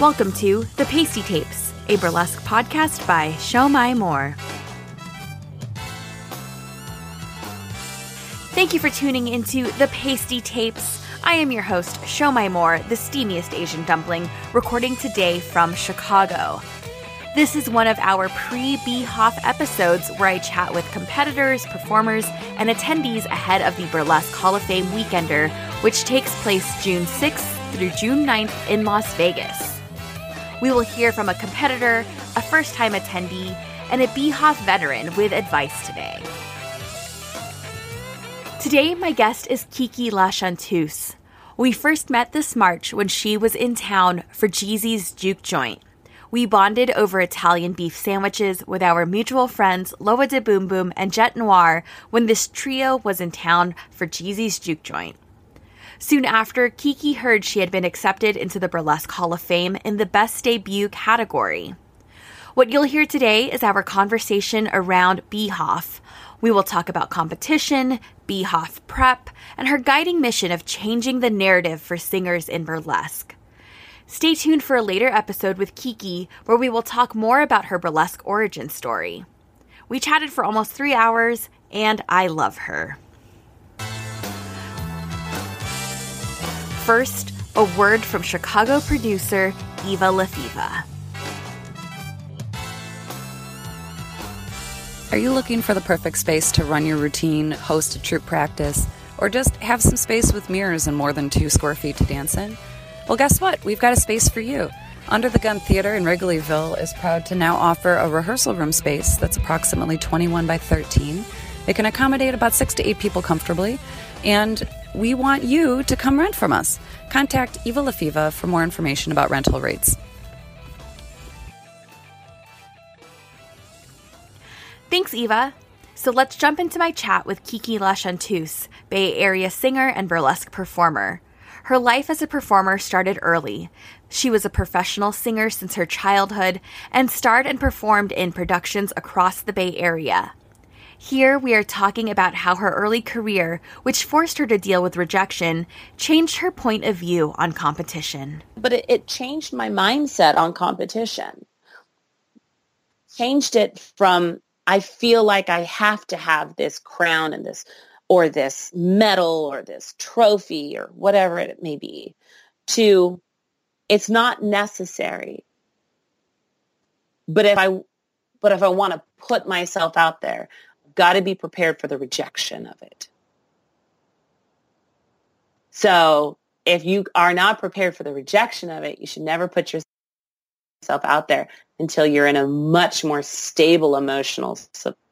Welcome to The Pastie Tapes, a burlesque podcast by Siomai Moore. Thank you for tuning into The Pastie Tapes. I am your host, Siomai Moore, the steamiest Asian dumpling, recording today from Chicago. This is one of our pre BHoF episodes where I chat with competitors, performers, and attendees ahead of the Burlesque Hall of Fame Weekender, which takes place June 6th through June 9th in Las Vegas. We will hear from a competitor, a first time attendee, and a BHoF veteran with advice today. Today, my guest is Kiki La Chanteuse. We first met this March when she was in town for Jeezy's Juke Joint. We bonded over Italian beef sandwiches with our mutual friends Loa de Boom Boom and Jet Noir when this trio was in town for Jeezy's Juke Joint. Soon after, Kiki heard she had been accepted into the Burlesque Hall of Fame in the Best Debut category. What you'll hear today is our conversation around BHoF. We will talk about competition, BHoF prep, and her guiding mission of changing the narrative for singers in burlesque. Stay tuned for a later episode with Kiki, where we will talk more about her burlesque origin story. We chatted for almost three hours, and I love her. First, a word from Chicago producer Eva Lafiva. Are you looking for the perfect space to run your routine, host a troop practice, or just have some space with mirrors and more than two square feet to dance in? Well, guess what? We've got a space for you. Under the Gun Theater in Wrigleyville is proud to now offer a rehearsal room space that's approximately 21 by 13. It can accommodate about six to eight people comfortably, and we want you to come rent from us. Contact Eva Lefeva for more information about rental rates. Thanks, Eva. So let's jump into my chat with Kiki La Chanteuse, Bay Area singer and burlesque performer. Her life as a performer started early. She was a professional singer since her childhood and starred and performed in productions across the Bay Area. Here we are talking about how her early career, which forced her to deal with rejection, changed her point of view on competition. But it, it changed my mindset on competition. Changed it from I feel like I have to have this crown and this or this medal or this trophy or whatever it may be to it's not necessary but if i but if i want to put myself out there got to be prepared for the rejection of it. So if you are not prepared for the rejection of it you should never put yourself out there until you're in a much more stable emotional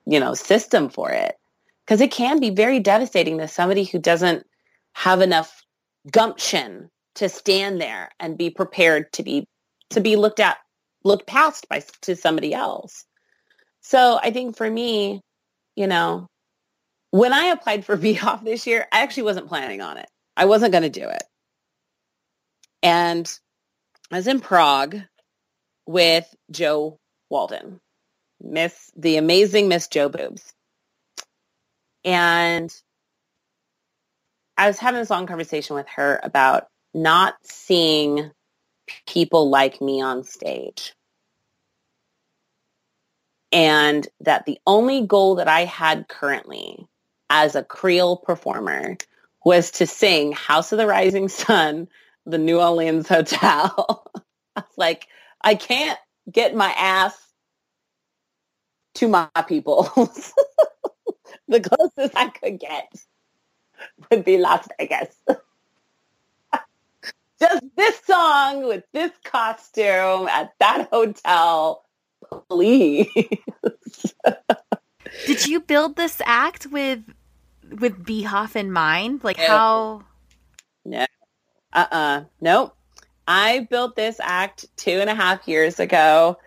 you know system for it. Because it can be very devastating to somebody who doesn't have enough gumption to stand there and be prepared to be to be looked at looked past by to somebody else. So i think for me you know when i applied for BHoF this year i actually wasn't planning on it. I wasn't going to do it. And i was in prague with Jo Weldon miss the amazing miss jo boobs and I was having this long conversation with her about not seeing people like me on stage. And that the only goal that I had currently as a Creole performer was to sing House of the Rising Sun, the New Orleans Hotel. I was like, I can't get my ass to my people. the closest I could get would be Las Vegas. Just this song with this costume at that hotel, please. Did you build this act with with BHoF in mind? Like no. how? No. Uh-uh. Nope. I built this act two and a half years ago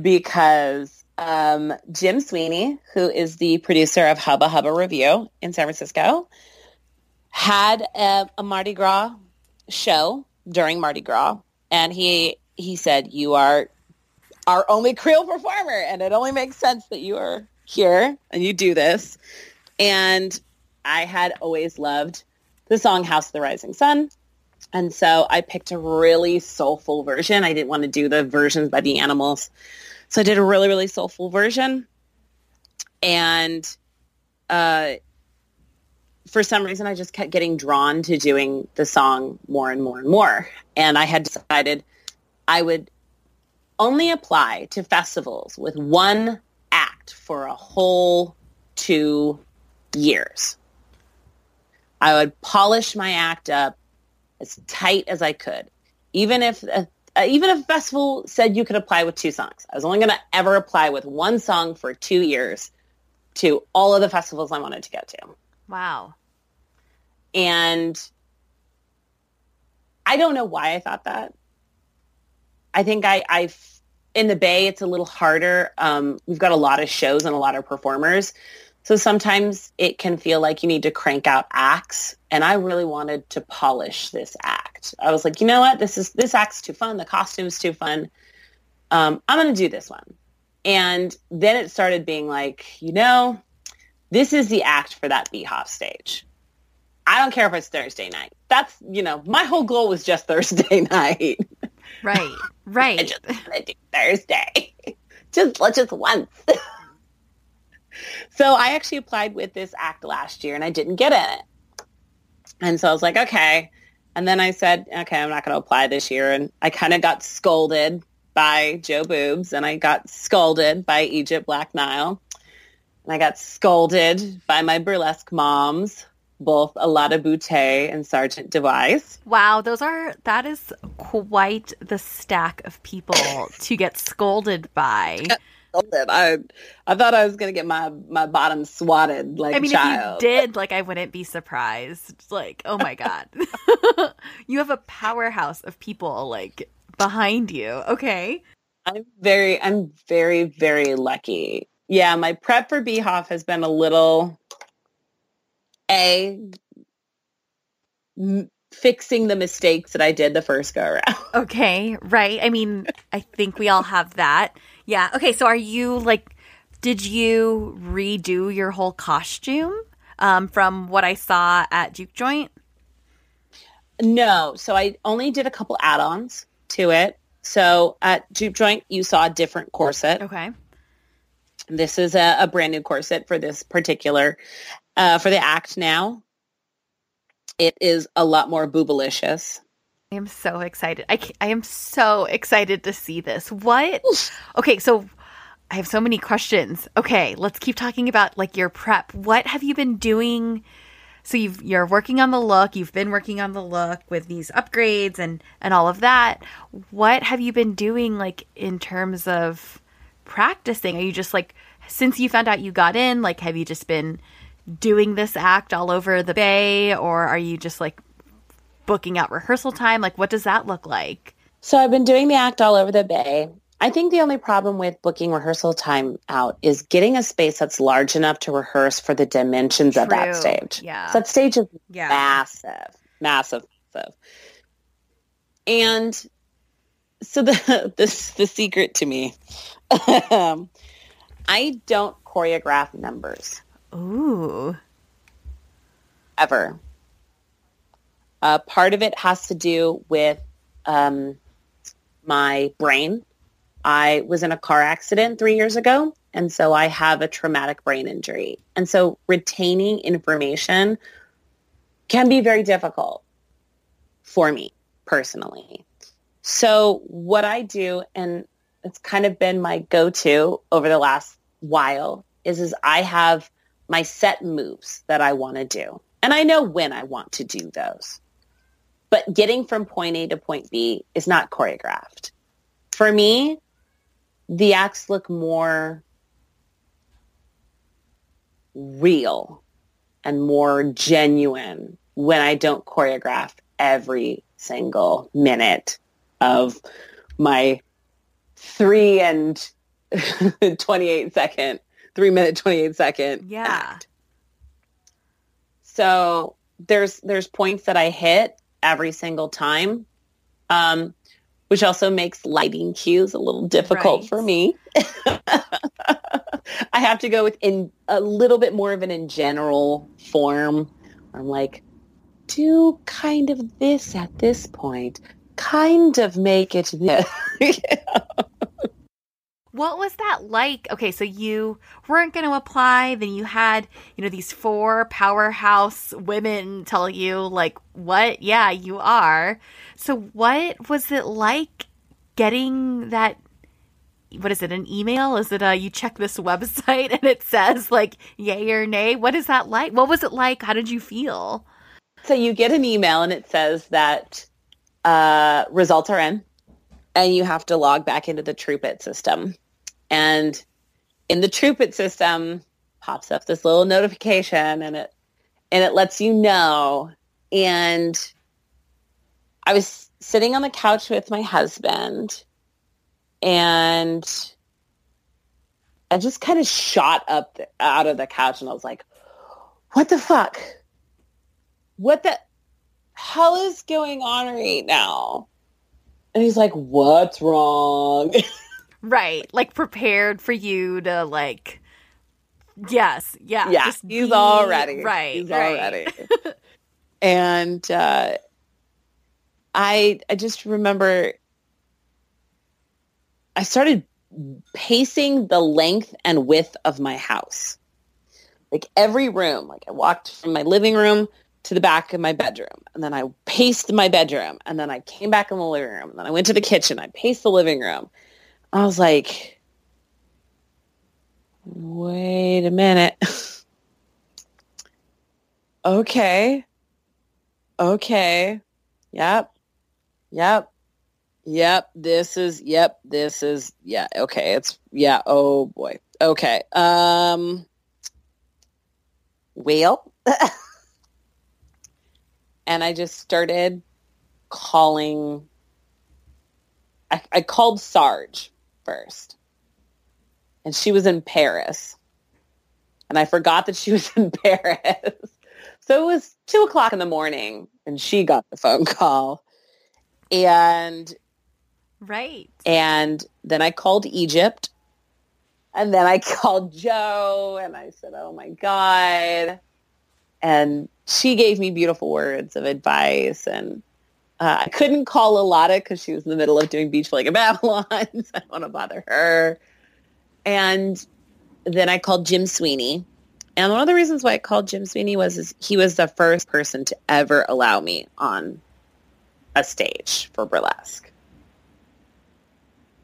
because um, Jim Sweeney, who is the producer of Hubba Hubba Revue in San Francisco, had a, a Mardi Gras show during Mardi Gras, and he he said, "You are our only Creole performer, and it only makes sense that you are here and you do this." And I had always loved the song "House of the Rising Sun," And so I picked a really soulful version. I didn't want to do the versions by the animals. So I did a really, really soulful version. And uh, for some reason, I just kept getting drawn to doing the song more and more and more. And I had decided I would only apply to festivals with one act for a whole two years. I would polish my act up as tight as I could. Even if uh, uh, even if a festival said you could apply with two songs, I was only going to ever apply with one song for two years to all of the festivals I wanted to go to. Wow. And I don't know why I thought that. I think I, I in the Bay, it's a little harder. Um, we've got a lot of shows and a lot of performers. So sometimes it can feel like you need to crank out acts. And I really wanted to polish this act. I was like, you know what? This is this act's too fun. The costume's too fun. Um, I'm going to do this one. And then it started being like, you know, this is the act for that BHOF stage. I don't care if it's Thursday night. That's, you know, my whole goal was just Thursday night. Right, right. I just want to do Thursday. just, just once. So I actually applied with this act last year and I didn't get it. And so I was like, okay. And then I said, okay, I'm not going to apply this year. And I kind of got scolded by Jo Boobs and I got scolded by Egypt Blaque Nile. And I got scolded by my burlesque moms, both Alada Boutte and Sergeant Device. Wow, those are that is quite the stack of people to get scolded by. I I thought I was gonna get my my bottom swatted like I mean, child. if you did, like, I wouldn't be surprised. Like, oh my god, you have a powerhouse of people like behind you. Okay, I'm very I'm very very lucky. Yeah, my prep for BHOF has been a little a m- fixing the mistakes that I did the first go around. Okay, right. I mean, I think we all have that. Yeah. Okay, so are you like did you redo your whole costume um, from what I saw at Juke Joint? No, so I only did a couple add-ons to it. So at Juke Joint, you saw a different corset. Okay. This is a, a brand new corset for this particular, uh, for the act now. It is a lot more boobalicious. I am so excited. I, I am so excited to see this. What? Okay, so I have so many questions. Okay, let's keep talking about like your prep. What have you been doing? So you've you're working on the look. You've been working on the look with these upgrades and and all of that. What have you been doing like in terms of practicing? Are you just like since you found out you got in, like have you just been doing this act all over the bay or are you just like booking out rehearsal time? Like what does that look like? So I've been doing the act all over the bay. I think the only problem with booking rehearsal time out is getting a space that's large enough to rehearse for the dimensions of that stage. Yeah. So that stage is Yeah. massive, massive, massive. And so the the, the secret to me, um, I don't choreograph numbers Ooh. ever. Uh, part of it has to do with um, my brain. I was in a car accident three years ago, and so I have a traumatic brain injury. And so retaining information can be very difficult for me personally. So what I do, and it's kind of been my go-to over the last while, is is I have my set moves that I want to do. And I know when I want to do those. But getting from point A to point B is not choreographed. For me, the acts look more real and more genuine when I don't choreograph every single minute of my three and 28 second, three minute, 28 second Yeah. act. So there's, there's points that I hit every single time, um, which also makes lighting cues a little difficult Right. for me. I have to go with in a little bit more of an in general form. I'm like, do kind of this at this point, kind of make it this. What was that like? Okay, so you weren't going to apply, then you had, you know, these four powerhouse women tell you, like, what? Yeah, you are. So, what was it like getting that? What is it, an email? Is it a you check this website and it says, like, yay or nay? What is that like? What was it like? How did you feel? So, you get an email and it says that uh, results are in and you have to log back into the TruePit system. And in the TruePit system pops up this little notification and it and it lets you know. And I was sitting on the couch with my husband and I just kind of shot up the, out of the couch and I was like, what the fuck? What the hell is going on right now? And he's like, what's wrong? right. Like prepared for you to like, yes, yeah. Yeah, just he's be- all ready. Right. He's right. all ready. and uh, I, I just remember I started pacing the length and width of my house. Like every room, like I walked from my living room to the back of my bedroom and then I paced my bedroom and then I came back in the living room and then I went to the kitchen. I paced the living room. I was like, wait a minute. okay. Okay. Yep. Yep. Yep. This is, yep. This is, yeah. Okay. It's, yeah. Oh boy. Okay. Um, well, and I just started calling. I, I called Sarge first, and she was in Paris, and I forgot that she was in Paris. So it was two o'clock in the morning, and she got the phone call, and Right. and then I called Egypt. And then I called Jo and I said, oh my God. And she gave me beautiful words of advice. And uh, I couldn't call Alada because she was in the middle of doing Beach Blanket Babylon. so I don't want to bother her. And then I called Jim Sweeney. And one of the reasons why I called Jim Sweeney was he was the first person to ever allow me on a stage for burlesque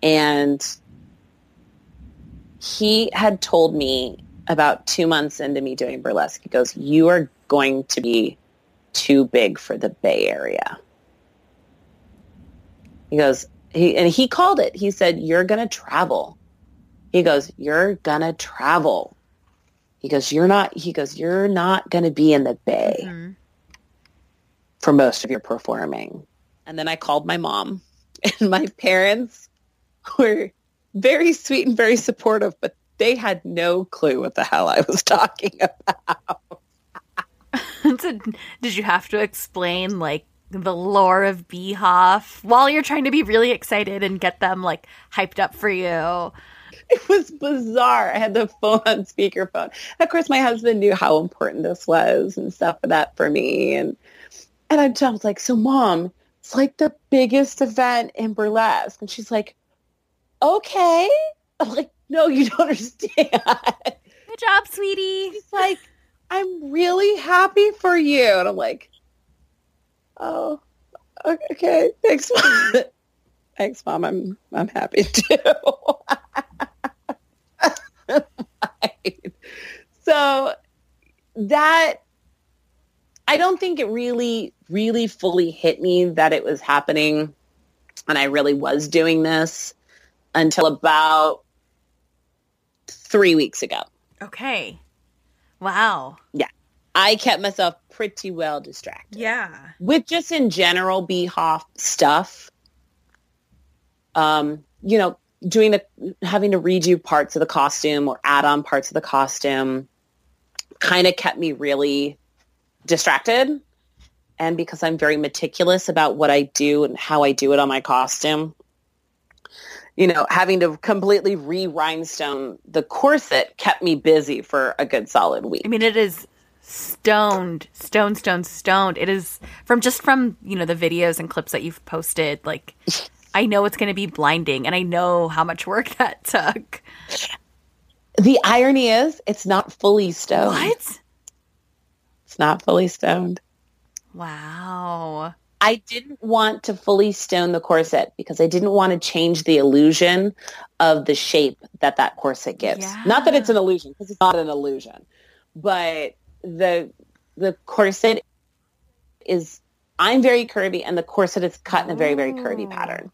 and he had told me about two months into me doing burlesque, he goes, you are going to be too big for the Bay Area. He goes, he, and he called it. He said, you're going to travel. He goes, you're going to travel. He goes, you're not, he goes, you're not going to be in the Bay Mhm. for most of your performing. And then I called my mom and my parents were very sweet and very supportive, but they had no clue what the hell I was talking about. so, did you have to explain like the lore of BHoF while you're trying to be really excited and get them like hyped up for you? It was bizarre. I had the phone on speakerphone. Of course, my husband knew how important this was and stuff like that for me. And and I I was like, so mom, it's like the biggest event in burlesque. And she's like, okay. I'm like, no, you don't understand. Good job, sweetie. He's like, I'm really happy for you. And I'm like, oh, okay. Thanks, Mom. Thanks, Mom. I'm, I'm happy too. Right. So that, I don't think it really, really fully hit me that it was happening and I really was doing this until about three weeks ago. Okay. Wow. Yeah. I kept myself pretty well distracted Yeah. with just in general BHoF stuff. Um, you know, doing the having to redo parts of the costume or add on parts of the costume kind of kept me really distracted. And because I'm very meticulous about what I do and how I do it on my costume, you know, having to completely re-rhinestone the corset kept me busy for a good solid week. I mean, it is stoned, stoned, stoned, stoned. It is from just from, you know, the videos and clips that you've posted, like I know it's going to be blinding and I know how much work that took. The irony is it's not fully stoned. What? It's not fully stoned. Wow. I didn't want to fully stone the corset because I didn't want to change the illusion of the shape that that corset gives. Yeah. Not that it's an illusion because it's not an illusion, but the the corset is I'm very curvy and the corset is cut in a very very curvy oh. pattern.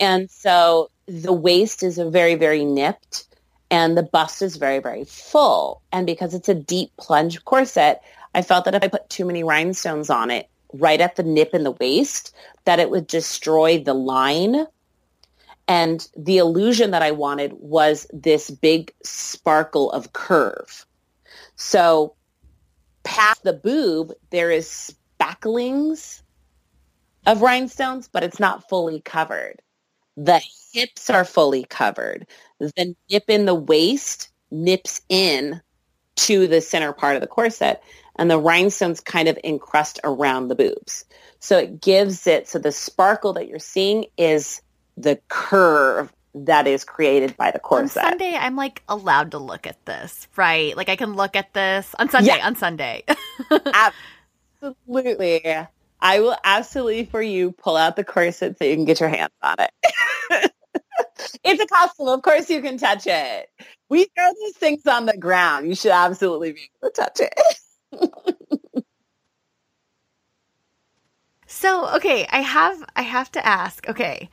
And so the waist is a very very nipped and the bust is very very full and because it's a deep plunge corset, I felt that if I put too many rhinestones on it right at the nip in the waist that it would destroy the line and the illusion that I wanted was this big sparkle of curve. So past the boob, there is spacklings of rhinestones, but it's not fully covered. The hips are fully covered. The nip in the waist nips in to the center part of the corset and the rhinestones kind of encrust around the boobs. So it gives it, so the sparkle that you're seeing is the curve that is created by the On corset. Sunday, I'm like allowed to look at this, right? Like I can look at this on Sunday. Yeah. On Sunday, Absolutely. I will absolutely for you pull out the corset so you can get your hands on it. it's a costume. Of course you can touch it. We throw these things on the ground. You should absolutely be able to touch it. So, okay, I have I have to ask. Okay.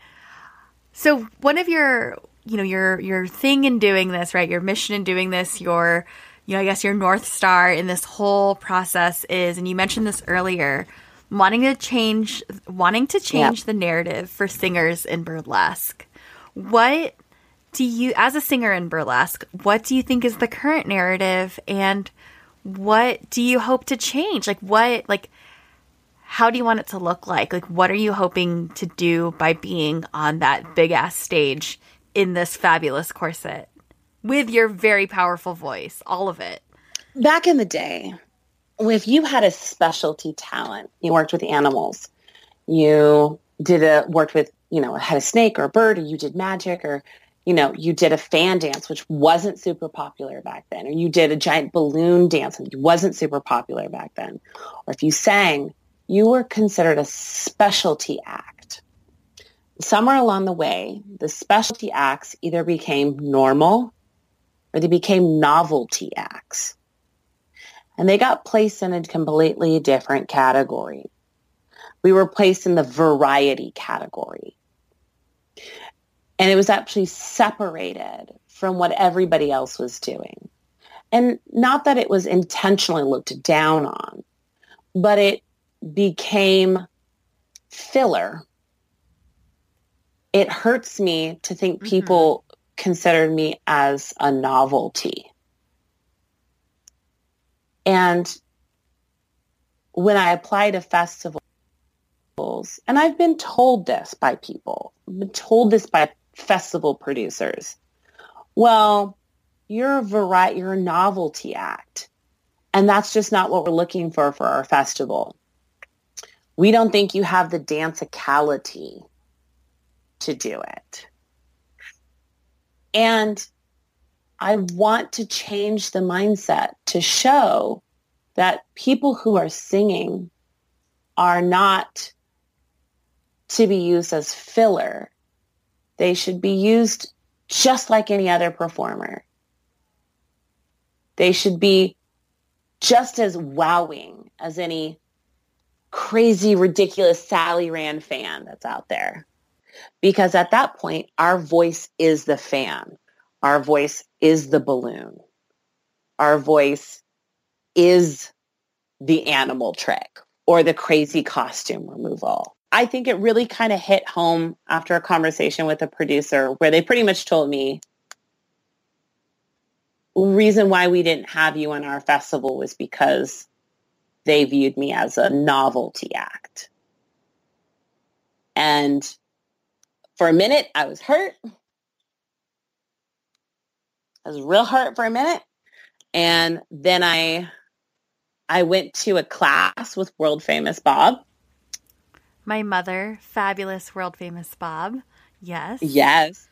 So, one of your, you know, your your thing in doing this, right? Your mission in doing this, your you know, I guess your north star in this whole process is and you mentioned this earlier, wanting to change wanting to change the narrative for singers in burlesque. What do you as a singer in burlesque, what do you think is the current narrative and what do you hope to change? Like what like how do you want it to look like? Like, what are you hoping to do by being on that big ass stage in this fabulous corset with your very powerful voice? All of it. Back in the day, if you had a specialty talent, you worked with animals, you did a worked with, you know, had a snake or a bird, or you did magic, or you know, you did a fan dance, which wasn't super popular back then, or you did a giant balloon dance, which wasn't super popular back then, or if you sang, you were considered a specialty act. Somewhere along the way, the specialty acts either became normal or they became novelty acts. And they got placed in a completely different category. We were placed in the variety category. And it was actually separated from what everybody else was doing. And not that it was intentionally looked down on, but it became filler. It hurts me to think Mhm. people considered me as a novelty. And when I apply to festivals, and I've been told this by people, I've been told this by festival producers. Well, you're a variety, you're a novelty act. And that's just not what we're looking for for our festival. We don't think you have the danceicality to do it. And I want to change the mindset to show that people who are singing are not to be used as filler. They should be used just like any other performer. They should be just as wowing as any crazy, ridiculous Sally Rand fan that's out there. Because at that point, our voice is the fan. Our voice is the balloon. Our voice is the animal trick or the crazy costume removal. I think it really kind of hit home after a conversation with a producer where they pretty much told me reason why we didn't have you on our festival was because they viewed me as a novelty act. And for a minute, I was hurt. I was real hurt for a minute. And then I I went to a class with world famous Bob. My mother, fabulous world famous Bob. Yes. Yes.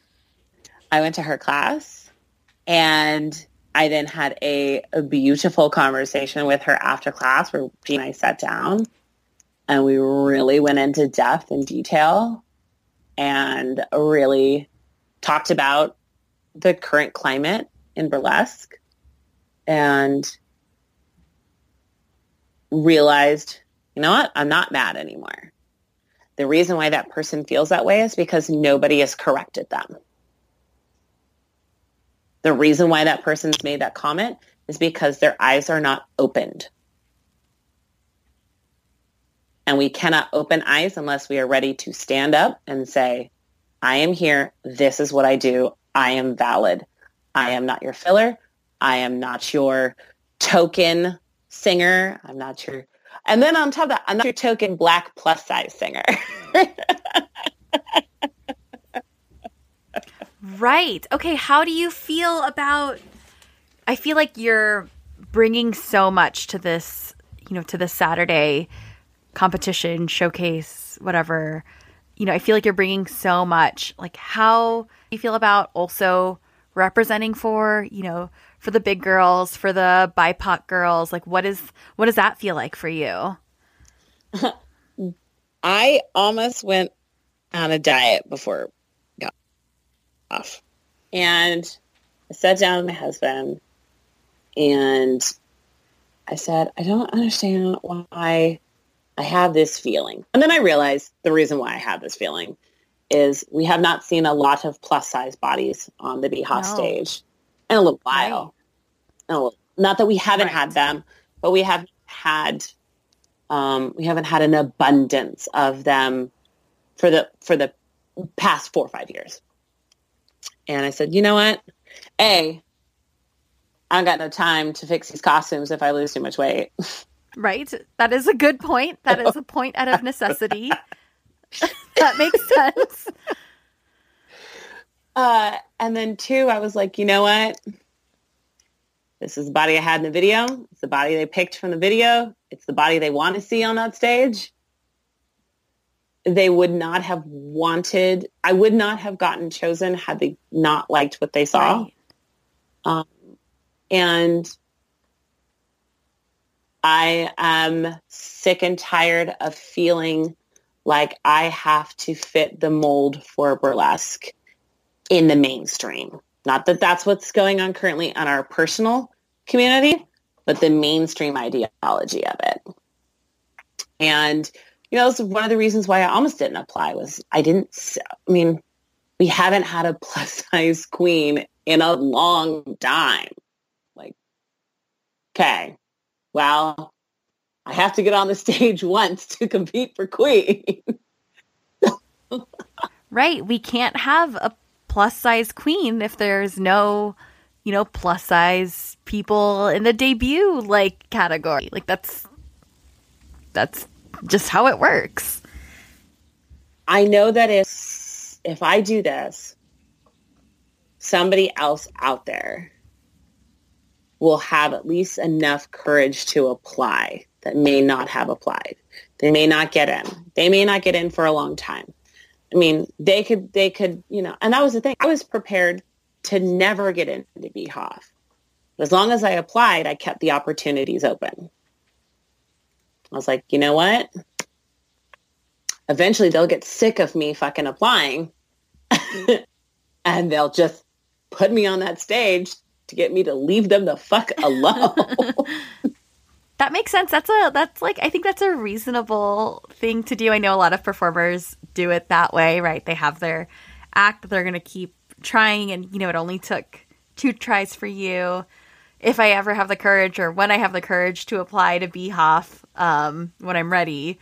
I went to her class and I then had a, a beautiful conversation with her after class where she and I sat down and we really went into depth and detail and really talked about the current climate in burlesque and realized, you know what, I'm not mad anymore. The reason why that person feels that way is because nobody has corrected them. The reason why that person's made that comment is because their eyes are not opened. And we cannot open eyes unless we are ready to stand up and say, I am here. This is what I do. I am valid. I am not your filler. I am not your token singer. I'm not your, and then on top of that, I'm not your token black plus size singer. right. Okay. How do you feel about, I feel like you're bringing so much to this, you know, to this Saturday competition, showcase, whatever. You know, I feel like you're bringing so much. Like, how you feel about also representing for, you know, for the big girls, for the BIPOC girls? Like, what is what does that feel like for you? I almost went on a diet before off, and I sat down with my husband, and I said, I don't understand why I have this feeling. And then I realized the reason why I have this feeling is we have not seen a lot of plus size bodies on the BHOF no. stage in a little while. Right. No, not that we haven't right. had them, but we have had um, we haven't had an abundance of them for the for the past four or five years. And I said, you know what? A, I don't got no time to fix these costumes if I lose too much weight. Right. That is a good point. That is a point out of necessity. that makes sense. Uh, and then two, I was like, you know what? This is the body I had in the video. It's the body they picked from the video. It's the body they want to see on that stage. They would not have wanted, I would not have gotten chosen had they not liked what they saw. Right. Um, and I am sick and tired of feeling like I have to fit the mold for burlesque in the mainstream. Not that that's what's going on currently on our personal community, but the mainstream ideology of it. And, you know, one of the reasons why I almost didn't apply was I didn't, I mean, we haven't had a plus size queen in a long time. Like, okay, well, I have to get on the stage once to compete for queen. right. We can't have a plus size queen if there's no, you know, plus size people in the debut like category. Like that's that's just how it works. I know that if if I do this, somebody else out there will have at least enough courage to apply that may not have applied. They may not get in. They may not get in for a long time. I mean, they could, they could, you know, and that was the thing. I was prepared to never get into BHOF. As long as I applied, I kept the opportunities open. I was like, you know what? Eventually they'll get sick of me fucking applying and they'll just put me on that stage to get me to leave them the fuck alone. that makes sense. That's a that's like I think that's a reasonable thing to do. I know a lot of performers do it that way, right? They have their act that they're going to keep trying and you know it only took two tries for you. If I ever have the courage or when I have the courage to apply to BHOF um when I'm ready,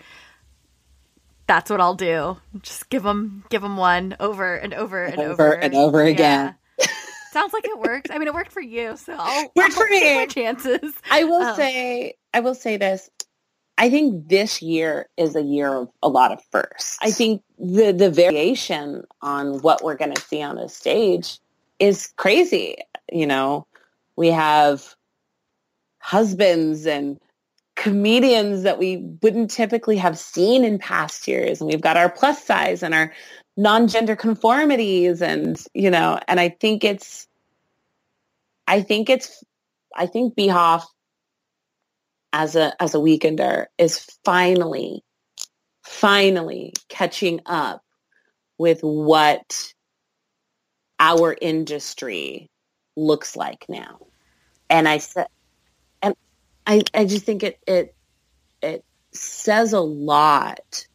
that's what I'll do. Just give them give them one over and over and over, over and over again. Sounds like it worked. I mean, it worked for you, so I'll, worked for me. My chances. I will um, say, I will say this. I think this year is a year of a lot of firsts. I think the the variation on what we're going to see on the stage is crazy. You know, we have husbands and comedians that we wouldn't typically have seen in past years. And we've got our plus size and our non-gender conformities and, you know, and I think it's, I think it's, I think BHoF as a, as a weekender is finally, finally catching up with what our industry looks like now. And I said, and I, I just think it, it, it says a lot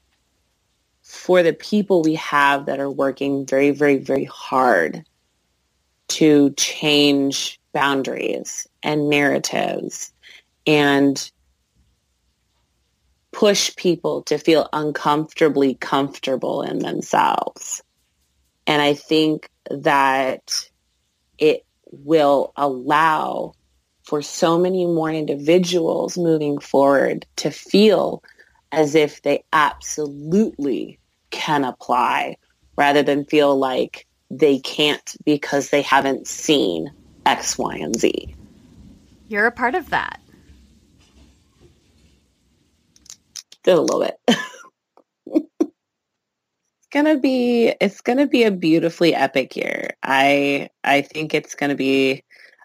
for the people we have that are working very, very, very hard to change boundaries and narratives and push people to feel uncomfortably comfortable in themselves. And I think that it will allow for so many more individuals moving forward to feel as if they absolutely can apply rather than feel like they can't because they haven't seen X, Y, and Z. You're a part of that. Just a little bit. gonna be it's gonna be a beautifully epic year. I I think it's gonna be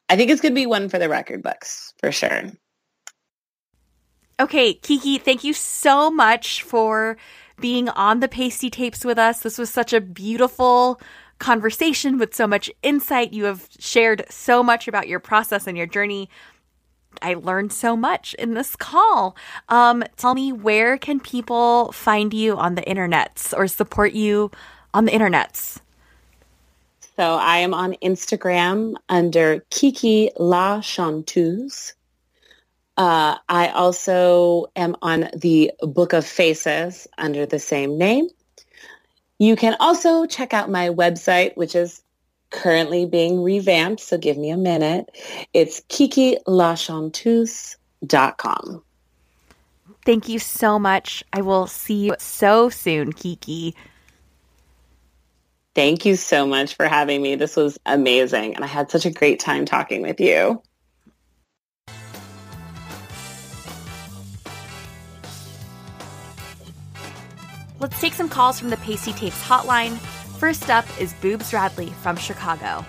I think it's gonna be one for the record books for sure. Okay, Kiki, thank you so much for being on the Pastie Tapes with us. This was such a beautiful conversation with so much insight. You have shared so much about your process and your journey. I learned so much in this call. Um, tell me, where can people find you on the internets or support you on the internets? So I am on Instagram under Kiki La Chanteuse. Uh, I also am on the Book of Faces under the same name. You can also check out my website, which is currently being revamped, so give me a minute. It's kikilachanteuse.com. Thank you so much. I will see you so soon, Kiki. Thank you so much for having me. This was amazing, and I had such a great time talking with you. Let's take some calls from the Pastie Tapes hotline. First up is Boobs Radley from Chicago.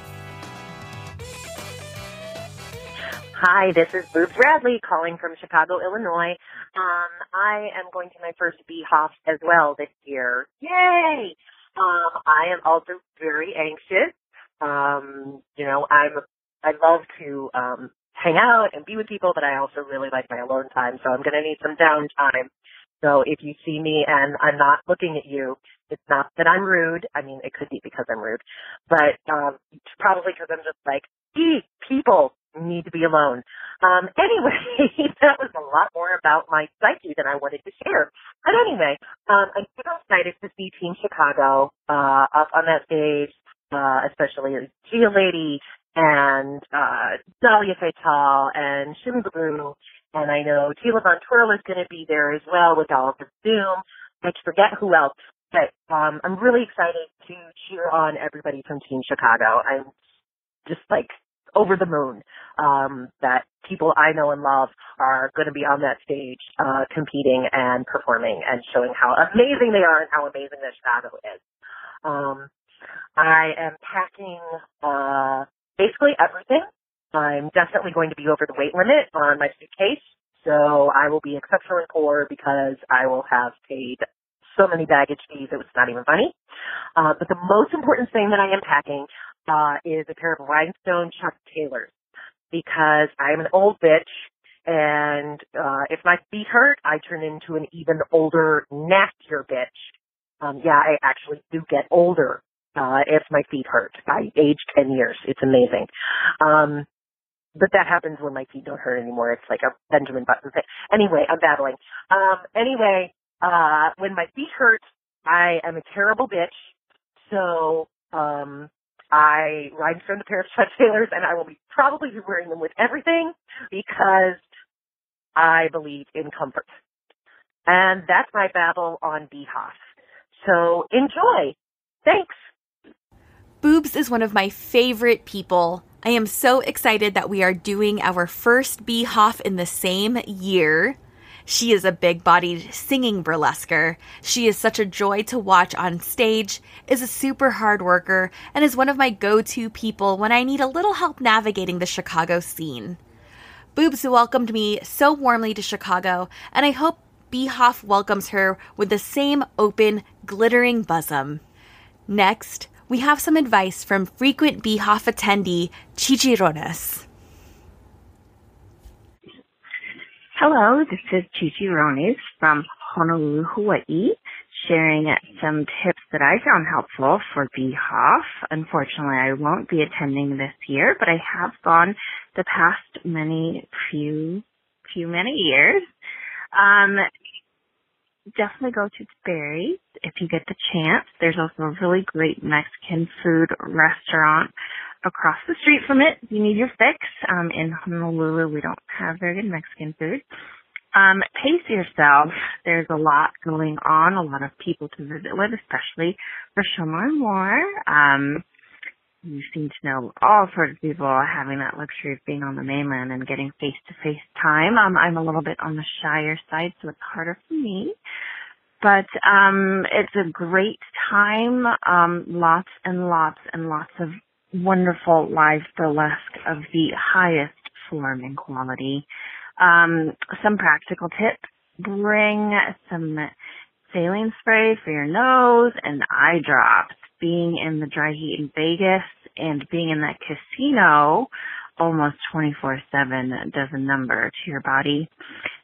Hi, this is Boobs Radley calling from Chicago, Illinois. Um, I am going to my first BHoF as well this year. Yay! Um, I am also very anxious. Um, you know, I'm, I love to, um, hang out and be with people, but I also really like my alone time. So I'm going to need some downtime. So if you see me and I'm not looking at you, it's not that I'm rude. I mean, it could be because I'm rude, but um, it's probably because I'm just like, ee, people need to be alone. Um, anyway, that was a lot more about my psyche than I wanted to share. But anyway, um, I'm super excited to see Team Chicago uh, up on that stage, uh, especially Gia Lady and uh, Dahlia Fatal and Shimbaboo. And I know Tila Von Twirl is going to be there as well with all of the Zoom. I forget who else but um, I'm really excited to cheer on everybody from Team Chicago. I'm just like over the moon um, that people I know and love are going to be on that stage uh, competing and performing and showing how amazing they are and how amazing that Chicago is. Um, I am packing uh, basically everything. I'm definitely going to be over the weight limit on my suitcase. So I will be exceptionally poor because I will have paid so many baggage fees, it was not even funny. Uh, but the most important thing that I am packing uh, is a pair of rhinestone Chuck Taylors because I am an old bitch and uh, if my feet hurt, I turn into an even older, nastier bitch. Um, yeah, I actually do get older uh, if my feet hurt. I age 10 years. It's amazing. Um, but that happens when my feet don't hurt anymore. It's like a Benjamin Button thing. Anyway, I'm battling. Um, anyway, uh, when my feet hurt, I am a terrible bitch. So, um, I from the pair of Chuck Taylors and I will be probably be wearing them with everything because I believe in comfort. And that's my babble on BHoF. So enjoy. Thanks. Boobs is one of my favorite people. I am so excited that we are doing our first BHoF in the same year. She is a big bodied singing burlesquer. She is such a joy to watch on stage, is a super hard worker, and is one of my go to people when I need a little help navigating the Chicago scene. Boobs welcomed me so warmly to Chicago, and I hope BHoF welcomes her with the same open, glittering bosom. Next, we have some advice from frequent BHoF attendee Chichi Roniz. Hello, this is Chichi Roniz from Honolulu, Hawaii, sharing some tips that I found helpful for BHoF. Unfortunately, I won't be attending this year, but I have gone the past many few few many years. Um, definitely go to Sperry's if you get the chance. There's also a really great Mexican food restaurant across the street from it. You need your fix. Um, in Honolulu, we don't have very good Mexican food. Um, pace yourself. There's a lot going on, a lot of people to visit with, especially for Siomai Moore. Um, you seem to know all sorts of people having that luxury of being on the mainland and getting face to face time. Um, I'm a little bit on the shyer side, so it's harder for me. But um, it's a great time. Um, lots and lots and lots of wonderful live burlesque of the highest form and quality. Um, some practical tips. Bring some saline spray for your nose and eye drops. Being in the dry heat in Vegas and being in that casino almost 24-7 does a number to your body.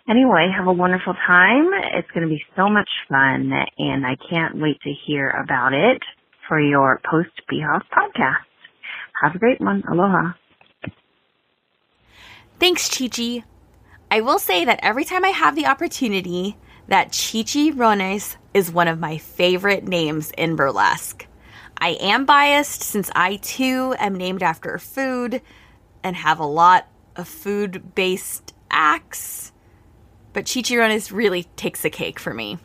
Anyway, have a wonderful time. It's going to be so much fun and I can't wait to hear about it for your post BHoF podcast. Have a great one. Aloha. Thanks, Chichi. I will say that every time I have the opportunity, that Chichi Roniz is one of my favorite names in burlesque. I am biased since I too am named after food and have a lot of food based acts, but Chichi Roniz really takes the cake for me.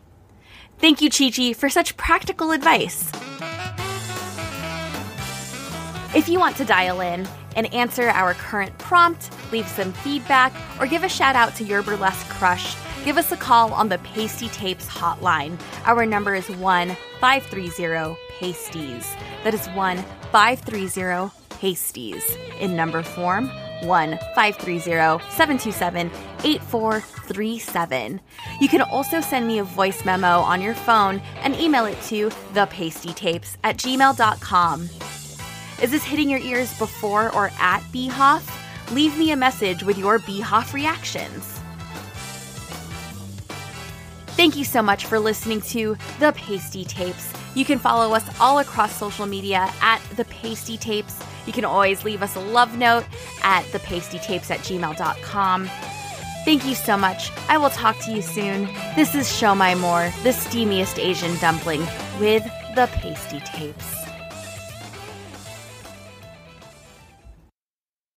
Thank you, Chichi, for such practical advice. If you want to dial in and answer our current prompt, leave some feedback, or give a shout out to your burlesque crush, give us a call on the Pastie Tapes hotline. Our number is 1 530 Pasties. That is 1 530 Pasties. In number form, 1 530 727 8437. You can also send me a voice memo on your phone and email it to thepastietapes at gmail.com. Is this hitting your ears before or at BHoF? Leave me a message with your BHoF reactions. Thank you so much for listening to The Pastie Tapes. You can follow us all across social media at The Pastie Tapes. You can always leave us a love note at thepastietapes at gmail.com. Thank you so much. I will talk to you soon. This is Siomai Moore, the steamiest Asian dumpling with The Pastie Tapes.